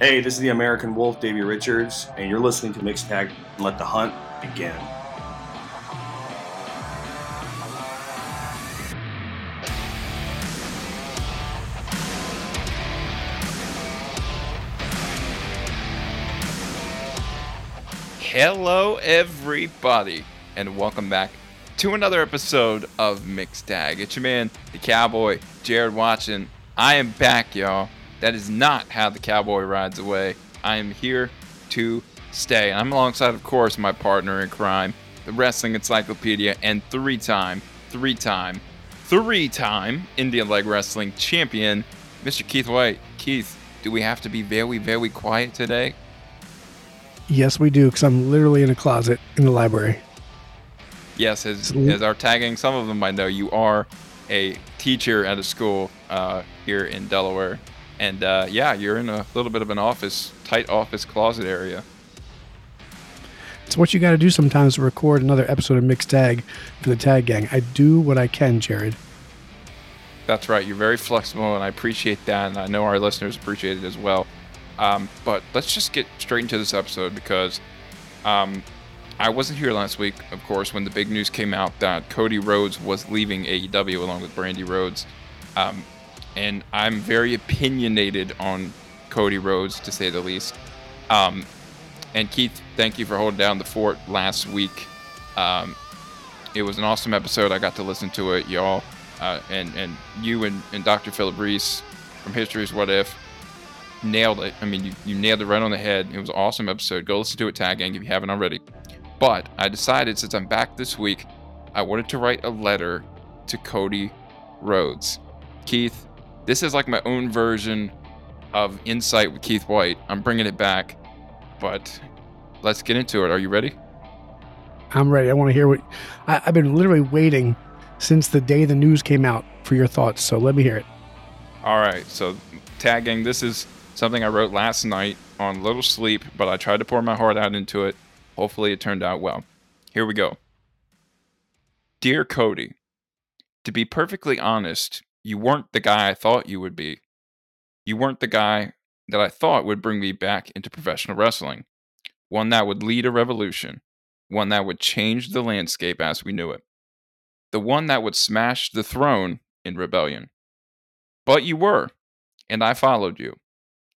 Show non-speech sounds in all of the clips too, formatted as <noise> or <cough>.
Hey, this is the American Wolf, Davey Richards, and you're listening to Mixed Tag Let the Hunt Begin. Hello, everybody, and welcome back to another episode of Mixed Tag. It's your man, the Cowboy, Jared Watson. I am back, y'all. That is not how the Cowboy rides away. I am here to stay. I'm alongside, of course, my partner in crime, the Wrestling Encyclopedia, and three-time, three-time, three-time Indian Leg Wrestling champion, Mr. Keith White. Keith, do we have to be very, very quiet today? Yes, we do, because I'm literally in a closet in the library. Yes, as, as our Tag Gang, some of them I know you are a teacher at a school uh, here in Delaware. And uh, yeah, you're in a little bit of an office, tight office closet area. It's what you got to do sometimes to record another episode of Mixed Tag for the Tag Gang. I do what I can, Jared. That's right. You're very flexible, and I appreciate that. And I know our listeners appreciate it as well. Um, but let's just get straight into this episode because um, I wasn't here last week, of course, when the big news came out that Cody Rhodes was leaving AEW along with Brandi Rhodes. Um, and I'm very opinionated on Cody Rhodes, to say the least. Um, and Keith, thank you for holding down the fort last week. Um, it was an awesome episode. I got to listen to it, y'all. Uh, and, and you and, and Dr. Philip Reese from History's What If nailed it. I mean, you, you nailed it right on the head. It was an awesome episode. Go listen to it, Tag Gang, if you haven't already. But I decided since I'm back this week, I wanted to write a letter to Cody Rhodes. Keith, this is like my own version of Insight with Keith White. I'm bringing it back, but let's get into it. Are you ready? I'm ready. I want to hear what I, I've been literally waiting since the day the news came out for your thoughts. So let me hear it. All right. So, Tag Gang, this is something I wrote last night on little sleep, but I tried to pour my heart out into it. Hopefully, it turned out well. Here we go. Dear Cody, to be perfectly honest, you weren't the guy I thought you would be. You weren't the guy that I thought would bring me back into professional wrestling. One that would lead a revolution, one that would change the landscape as we knew it, the one that would smash the throne in rebellion. But you were, and I followed you.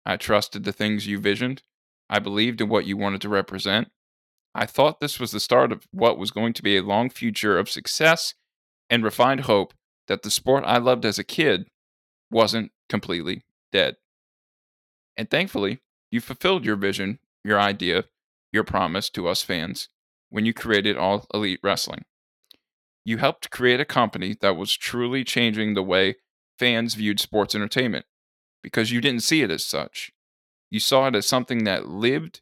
I trusted the things you visioned. I believed in what you wanted to represent. I thought this was the start of what was going to be a long future of success and refined hope that the sport I loved as a kid wasn't completely dead. And thankfully, you fulfilled your vision, your idea, your promise to us fans when you created All Elite Wrestling. You helped create a company that was truly changing the way fans viewed sports entertainment because you didn't see it as such. You saw it as something that lived,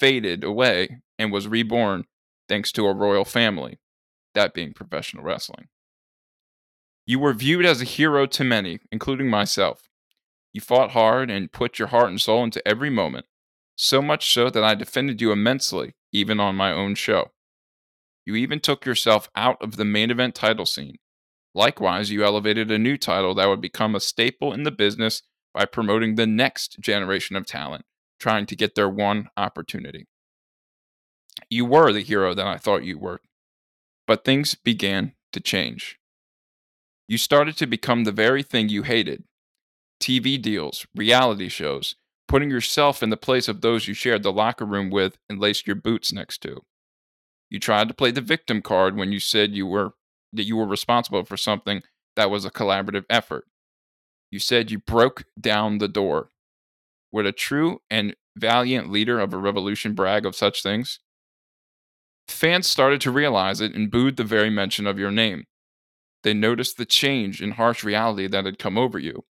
faded away, and was reborn thanks to a royal family, that being professional wrestling. You were viewed as a hero to many, including myself. You fought hard and put your heart and soul into every moment, so much so that I defended you immensely, even on my own show. You even took yourself out of the main event title scene. Likewise, you elevated a new title that would become a staple in the business by promoting the next generation of talent, trying to get their one opportunity. You were the hero that I thought you were. But things began to change. You started to become the very thing you hated TV deals, reality shows, putting yourself in the place of those you shared the locker room with and laced your boots next to. You tried to play the victim card when you said you were that you were responsible for something that was a collaborative effort. You said you broke down the door. Would a true and valiant leader of a revolution brag of such things? Fans started to realize it and booed the very mention of your name. They noticed the change in harsh reality that had come over you.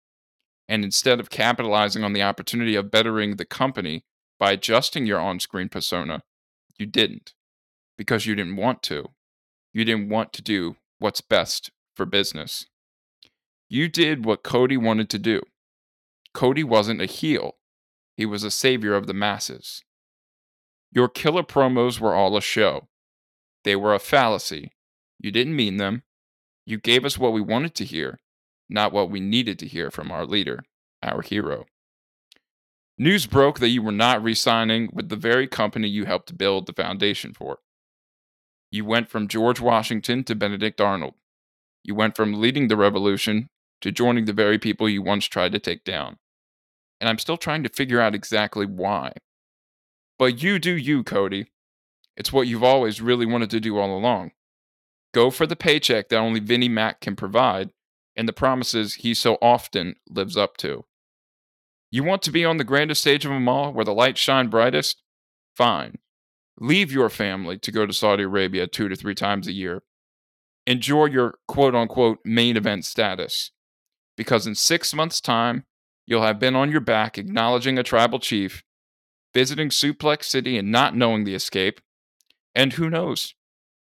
And instead of capitalizing on the opportunity of bettering the company by adjusting your on screen persona, you didn't. Because you didn't want to. You didn't want to do what's best for business. You did what Cody wanted to do. Cody wasn't a heel, he was a savior of the masses. Your killer promos were all a show. They were a fallacy. You didn't mean them. You gave us what we wanted to hear, not what we needed to hear from our leader, our hero. News broke that you were not re signing with the very company you helped build the foundation for. You went from George Washington to Benedict Arnold. You went from leading the revolution to joining the very people you once tried to take down. And I'm still trying to figure out exactly why. But you do you, Cody. It's what you've always really wanted to do all along. Go for the paycheck that only Vinnie Mac can provide and the promises he so often lives up to. You want to be on the grandest stage of them all where the lights shine brightest? Fine. Leave your family to go to Saudi Arabia two to three times a year. Enjoy your quote unquote main event status. Because in six months' time, you'll have been on your back acknowledging a tribal chief, visiting Suplex City and not knowing the escape. And who knows?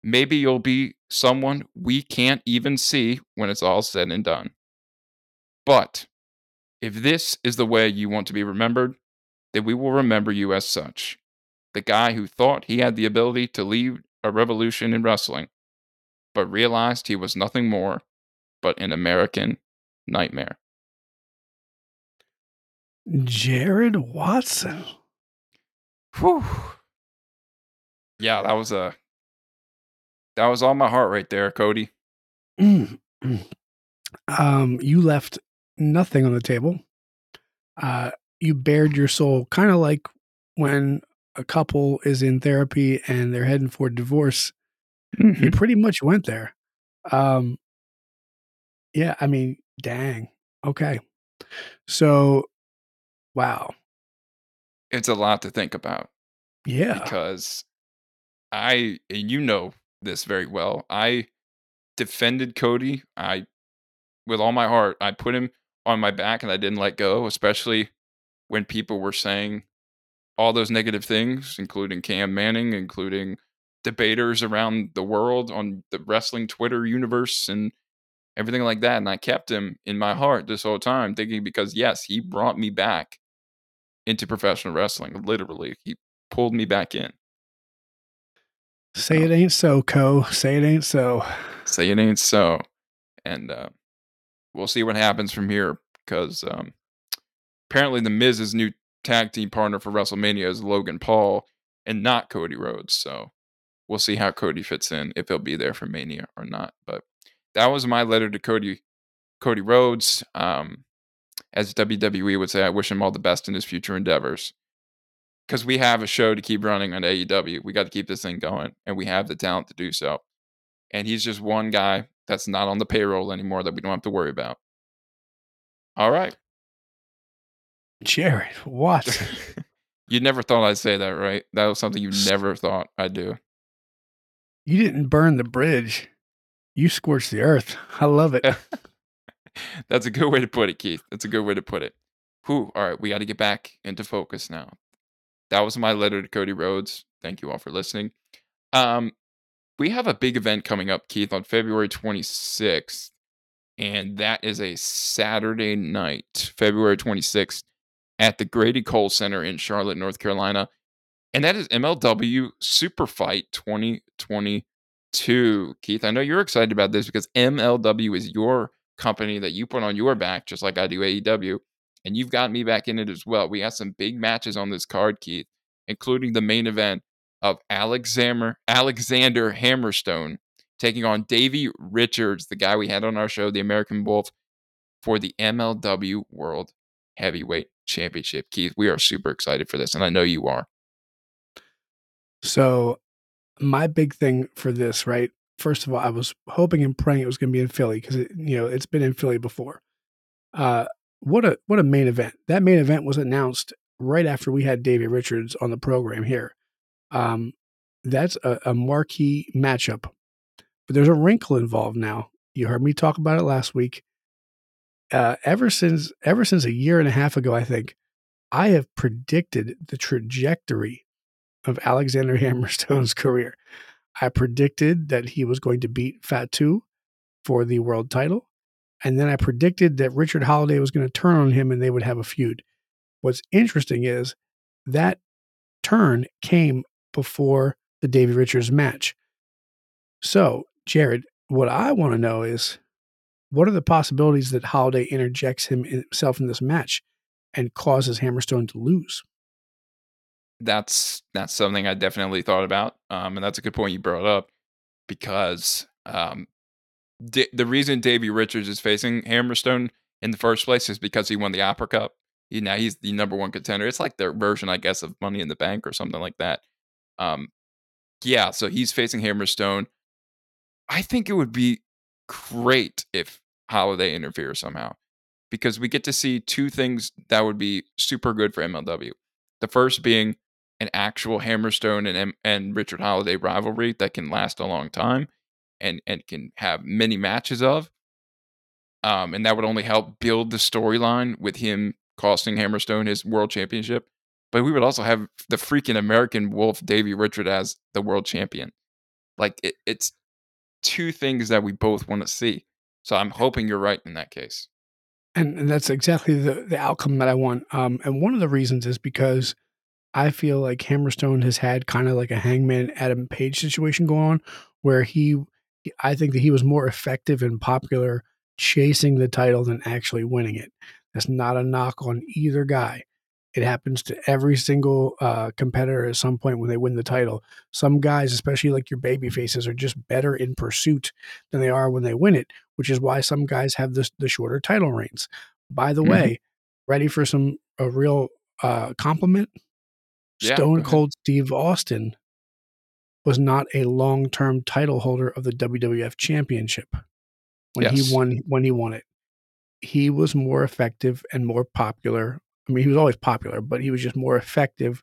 Maybe you'll be someone we can't even see when it's all said and done. But if this is the way you want to be remembered, then we will remember you as such the guy who thought he had the ability to lead a revolution in wrestling, but realized he was nothing more but an American nightmare. Jared Watson. Whew. Yeah, that was a that was all my heart right there, Cody. Mm, mm. Um, you left nothing on the table. Uh, you bared your soul, kind of like when a couple is in therapy and they're heading for divorce. Mm-hmm. You pretty much went there. Um, yeah, I mean, dang. Okay. So, wow. It's a lot to think about Yeah. because I, and you know this very well, I defended Cody. I, with all my heart, I put him on my back and I didn't let go, especially when people were saying all those negative things, including Cam Manning, including debaters around the world on the wrestling Twitter universe and everything like that. And I kept him in my heart this whole time, thinking because, yes, he brought me back into professional wrestling. Literally, he pulled me back in. Say it ain't so, Co. Say it ain't so. Say it ain't so. And uh, we'll see what happens from here because um, apparently the Miz's new tag team partner for WrestleMania is Logan Paul and not Cody Rhodes. So we'll see how Cody fits in if he'll be there for Mania or not. But that was my letter to Cody Cody Rhodes. Um, as WWE would say, I wish him all the best in his future endeavors. Because we have a show to keep running on AEW. We got to keep this thing going, and we have the talent to do so. And he's just one guy that's not on the payroll anymore that we don't have to worry about. All right. Jared Watson. <laughs> you never thought I'd say that, right? That was something you never thought I'd do. you didn't burn the bridge. You scorched the earth. I love it. <laughs> That's a good way to put it, Keith. That's a good way to put it. Whew. All right, we got to get back into focus now. That was my letter to Cody Rhodes. Thank you all for listening. Um, we have a big event coming up, Keith, on February 26th, and that is a Saturday night, February 26th, at the Grady Cole Center in Charlotte, North Carolina. And that is MLW Super Fight 2022. Keith, I know you're excited about this because MLW is your company that you put on your back, just like I do AEW. And you've got me back in it as well. We have some big matches on this card, Keith, including the main event of Alexander Alexander Hammerstone taking on Davey Richards, the guy we had on our show, the American Wolf, for the MLW World Heavyweight Championship. Keith, we are super excited for this, and I know you are. So, my big thing for this, right? First of all, I was hoping and praying it was going to be in Philly because you know, it's been in Philly before. Uh, what a what a main event! That main event was announced right after we had David Richards on the program here. Um, that's a, a marquee matchup, but there's a wrinkle involved now. You heard me talk about it last week. Uh, ever since ever since a year and a half ago, I think I have predicted the trajectory of Alexander <laughs> Hammerstone's career. I predicted that he was going to beat Fatu for the world title. And then I predicted that Richard Holiday was going to turn on him and they would have a feud. What's interesting is that turn came before the Davey Richards match. So, Jared, what I want to know is what are the possibilities that Holiday interjects him himself in this match? and causes Hammerstone to lose. That's that's something I definitely thought about, um, and that's a good point you brought up because um, D- the reason Davey Richards is facing Hammerstone in the first place is because he won the Opera Cup. He, now he's the number one contender. It's like their version, I guess, of Money in the Bank or something like that. Um, yeah, so he's facing Hammerstone. I think it would be great if Holiday interferes somehow because we get to see two things that would be super good for MLW. The first being an actual Hammerstone and and Richard Holiday rivalry that can last a long time and and can have many matches of. Um, and that would only help build the storyline with him costing Hammerstone his world championship. But we would also have the freaking American Wolf Davey Richard as the world champion. Like it, it's two things that we both want to see. So I'm hoping you're right in that case. And, and that's exactly the, the outcome that I want. Um, and one of the reasons is because I feel like Hammerstone has had kind of like a Hangman Adam Page situation going on, where he, I think that he was more effective and popular chasing the title than actually winning it. That's not a knock on either guy. It happens to every single uh, competitor at some point when they win the title. Some guys, especially like your baby faces, are just better in pursuit than they are when they win it, which is why some guys have the, the shorter title reigns. By the mm-hmm. way, ready for some a real uh, compliment? Yeah, Stone Cold Steve Austin was not a long term title holder of the WWF Championship when yes. he won when he won it. He was more effective and more popular I mean, he was always popular, but he was just more effective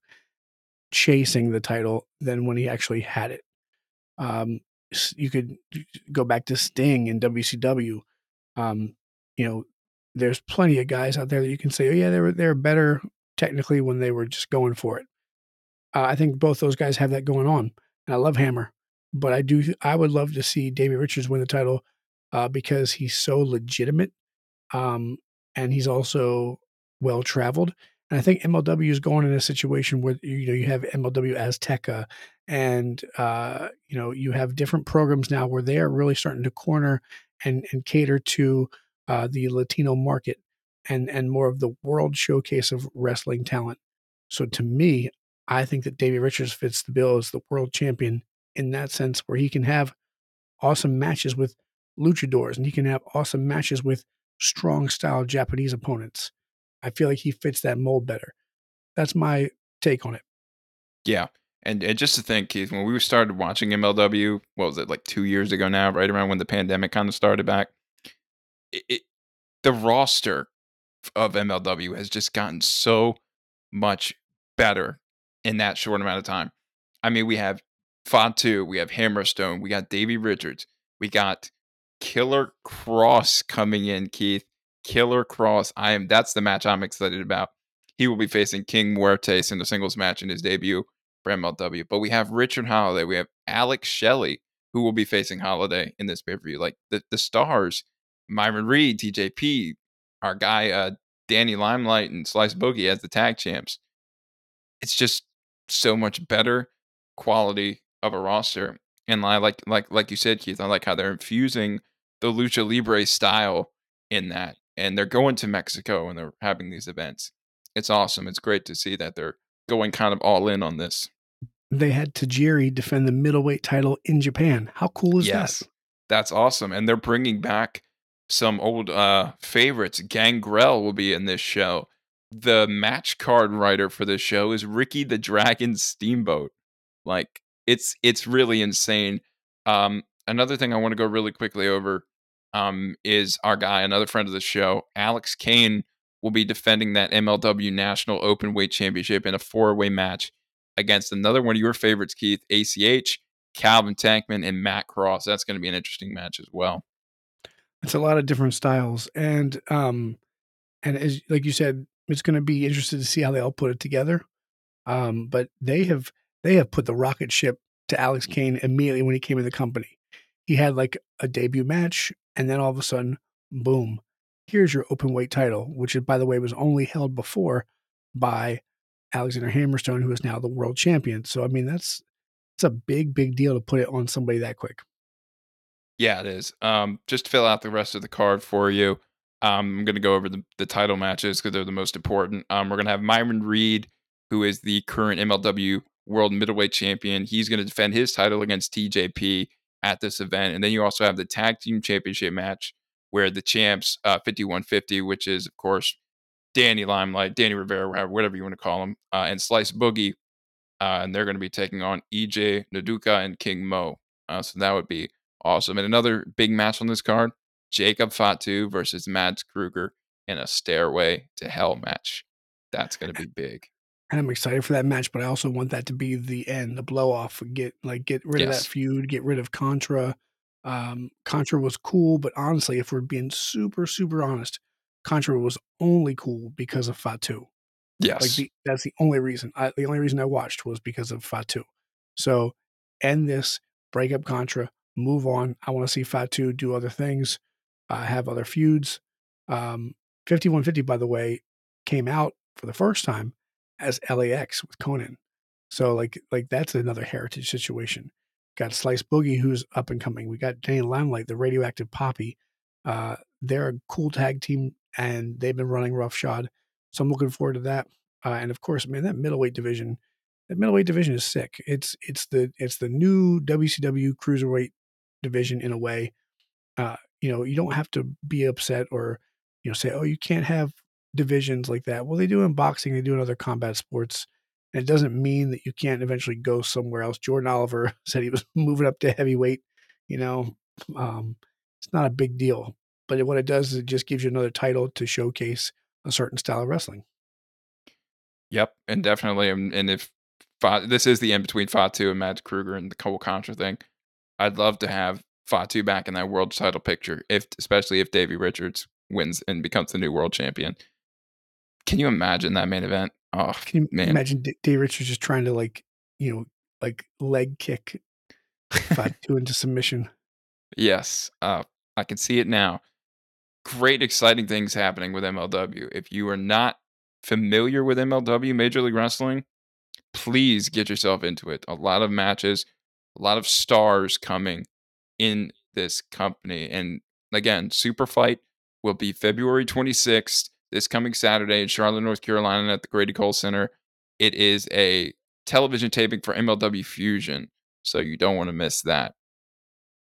chasing the title than when he actually had it. Um, you could go back to Sting in WCW. Um, you know, there's plenty of guys out there that you can say, oh yeah, they were they're better technically when they were just going for it. Uh, I think both those guys have that going on, and I love Hammer, but I do I would love to see Davey Richards win the title uh, because he's so legitimate, um, and he's also well traveled. And I think MLW is going in a situation where you know you have MLW Azteca, and uh, you know you have different programs now where they are really starting to corner and and cater to uh, the Latino market and and more of the world showcase of wrestling talent. So to me, I think that Davey Richards fits the bill as the world champion in that sense, where he can have awesome matches with luchadors and he can have awesome matches with strong style Japanese opponents. I feel like he fits that mold better. That's my take on it. Yeah. And, and just to think, Keith, when we started watching MLW, what was it, like two years ago now, right around when the pandemic kind of started back, it, it, the roster of MLW has just gotten so much better in that short amount of time. I mean, we have Fatu, we have Hammerstone, we got Davey Richards, we got Killer Kross coming in, Keith. Killer Kross. I am that's the match I'm excited about. He will be facing King Muertes in a singles match in his debut for MLW. But we have Richard Holiday. We have Alex Shelley, who will be facing Holiday in this pay per view. Like the, the stars, Myron Reed, TJP, our guy uh, Danny Limelight, and Slice Boogie as the tag champs. It's just so much better quality of a roster. And I like like like you said, Keith, I like how they're infusing the lucha libre style in that and they're going to Mexico and they're having these events. It's awesome. It's great to see that they're going kind of all in on this. They had Tajiri defend the middleweight title in Japan. How cool is yes, that? That's awesome. And they're bringing back some old uh, favorites. Gangrel will be in this show. The match card writer for this show is Ricky the Dragon Steamboat. Like it's it's really insane. Um, another thing I want to go really quickly over um, is our guy, another friend of the show, Alex Kane, will be defending that MLW National Open Weight Championship in a four way match against another one of your favorites, Keith, ACH, Calvin Tankman, and Matt Cross. That's going to be an interesting match as well. It's a lot of different styles, and um, and as like you said, it's going to be interesting to see how they all put it together. Um, but they have they have put the rocket ship to Alex Kane immediately when he came in the company. He had like a debut match, and then all of a sudden, boom, here's your open weight title, which, by the way, was only held before by Alexander Hammerstone, who is now the world champion. So, I mean, that's it's a big, big deal to put it on somebody that quick. Yeah, it is. Um, just fill out the rest of the card for you. Um, I'm going to go over the, the title matches because they're the most important. Um, we're going to have Myron Reed, who is the current MLW World Middleweight Champion. He's going to defend his title against TJP at this event. And then you also have the Tag Team Championship match where the champs, uh, 5150, which is, of course, Danny Limelight, Danny Rivera, whatever you want to call him, uh, and Slice Boogie. Uh, and they're going to be taking on EJ Nduka and King Mo. Uh, so that would be awesome. And another big match on this card Jacob Fatu versus Mads Kruger in a Stairway to Hell match. That's going to be big. And I'm excited for that match, but I also want that to be the end, the blow off. Get like get rid yes. of that feud, get rid of Contra. Um, Contra was cool, but honestly, if we're being super, super honest, Contra was only cool because of Fatu. Yes, like the, that's the only reason. I, the only reason I watched was because of Fatu. So end this, break up Contra, move on. I want to see Fatu do other things, uh, have other feuds. Um, 5150, by the way, came out for the first time as LAX with Konnan. So like like that's another heritage situation. Got Slice Boogie, who's up and coming. We got Danny Limelight, the radioactive poppy. Uh, they're a cool tag team and they've been running roughshod. So I'm looking forward to that. Uh, and of course, man, that middleweight division, that middleweight division is sick. It's it's the it's the new WCW cruiserweight division in a way. Uh, you know, you don't have to be upset or you know say, oh, you can't have divisions like that. Well, they do in boxing, they do in other combat sports. And it doesn't mean that you can't eventually go somewhere else. Jordan Oliver <laughs> said he was <laughs> moving up to heavyweight. You know, um, it's not a big deal. But what it does is it just gives you another title to showcase a certain style of wrestling. Yep, and definitely, um, and if this is the end between Fatu and Matt Kruger and the Cole Contra thing, I'd love to have Fatu back in that world title picture, if especially if Davey Richards wins and becomes the new world champion. Can you imagine that main event? Oh, can you man. imagine D- Davey Richards just trying to like, you know, like leg kick Fatu <laughs> into submission? Yes, uh, I can see it now great, exciting things happening with MLW. If you are not familiar with MLW, Major League Wrestling, please get yourself into it. A lot of matches, a lot of stars coming in this company. And again, Super Fight will be February 26th, this coming Saturday in Charlotte, North Carolina at the Grady Cole Center. It is a television taping for MLW Fusion, so you don't want to miss that.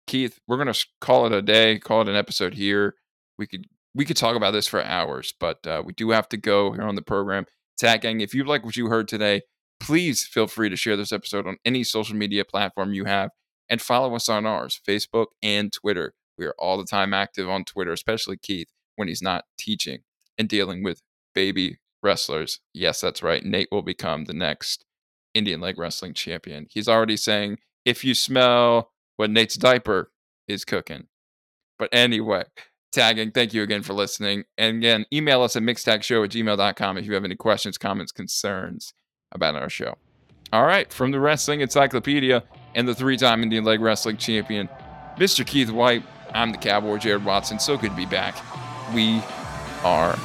Keith, we're going to call it a day, call it an episode here we could we could talk about this for hours, but uh, we do have to go here on the program. Tag Gang, if you like what you heard today, please feel free to share this episode on any social media platform you have and follow us on ours, Facebook and Twitter. We are all the time active on Twitter, especially Keith when he's not teaching and dealing with baby wrestlers. Yes, that's right. Nate will become the next Indian leg wrestling champion. He's already saying, if you smell what Nate's diaper is cooking. But anyway, Tag Gang. Thank you again for listening. And again, email us at mixtagshow at gmail.com if you have any questions, comments, concerns about our show. All right, from the Wrestling Encyclopedia and the three time Indian Leg Wrestling Champion, Mr. Keith White, I'm the Cowboy Jared Watson. So good to be back. We are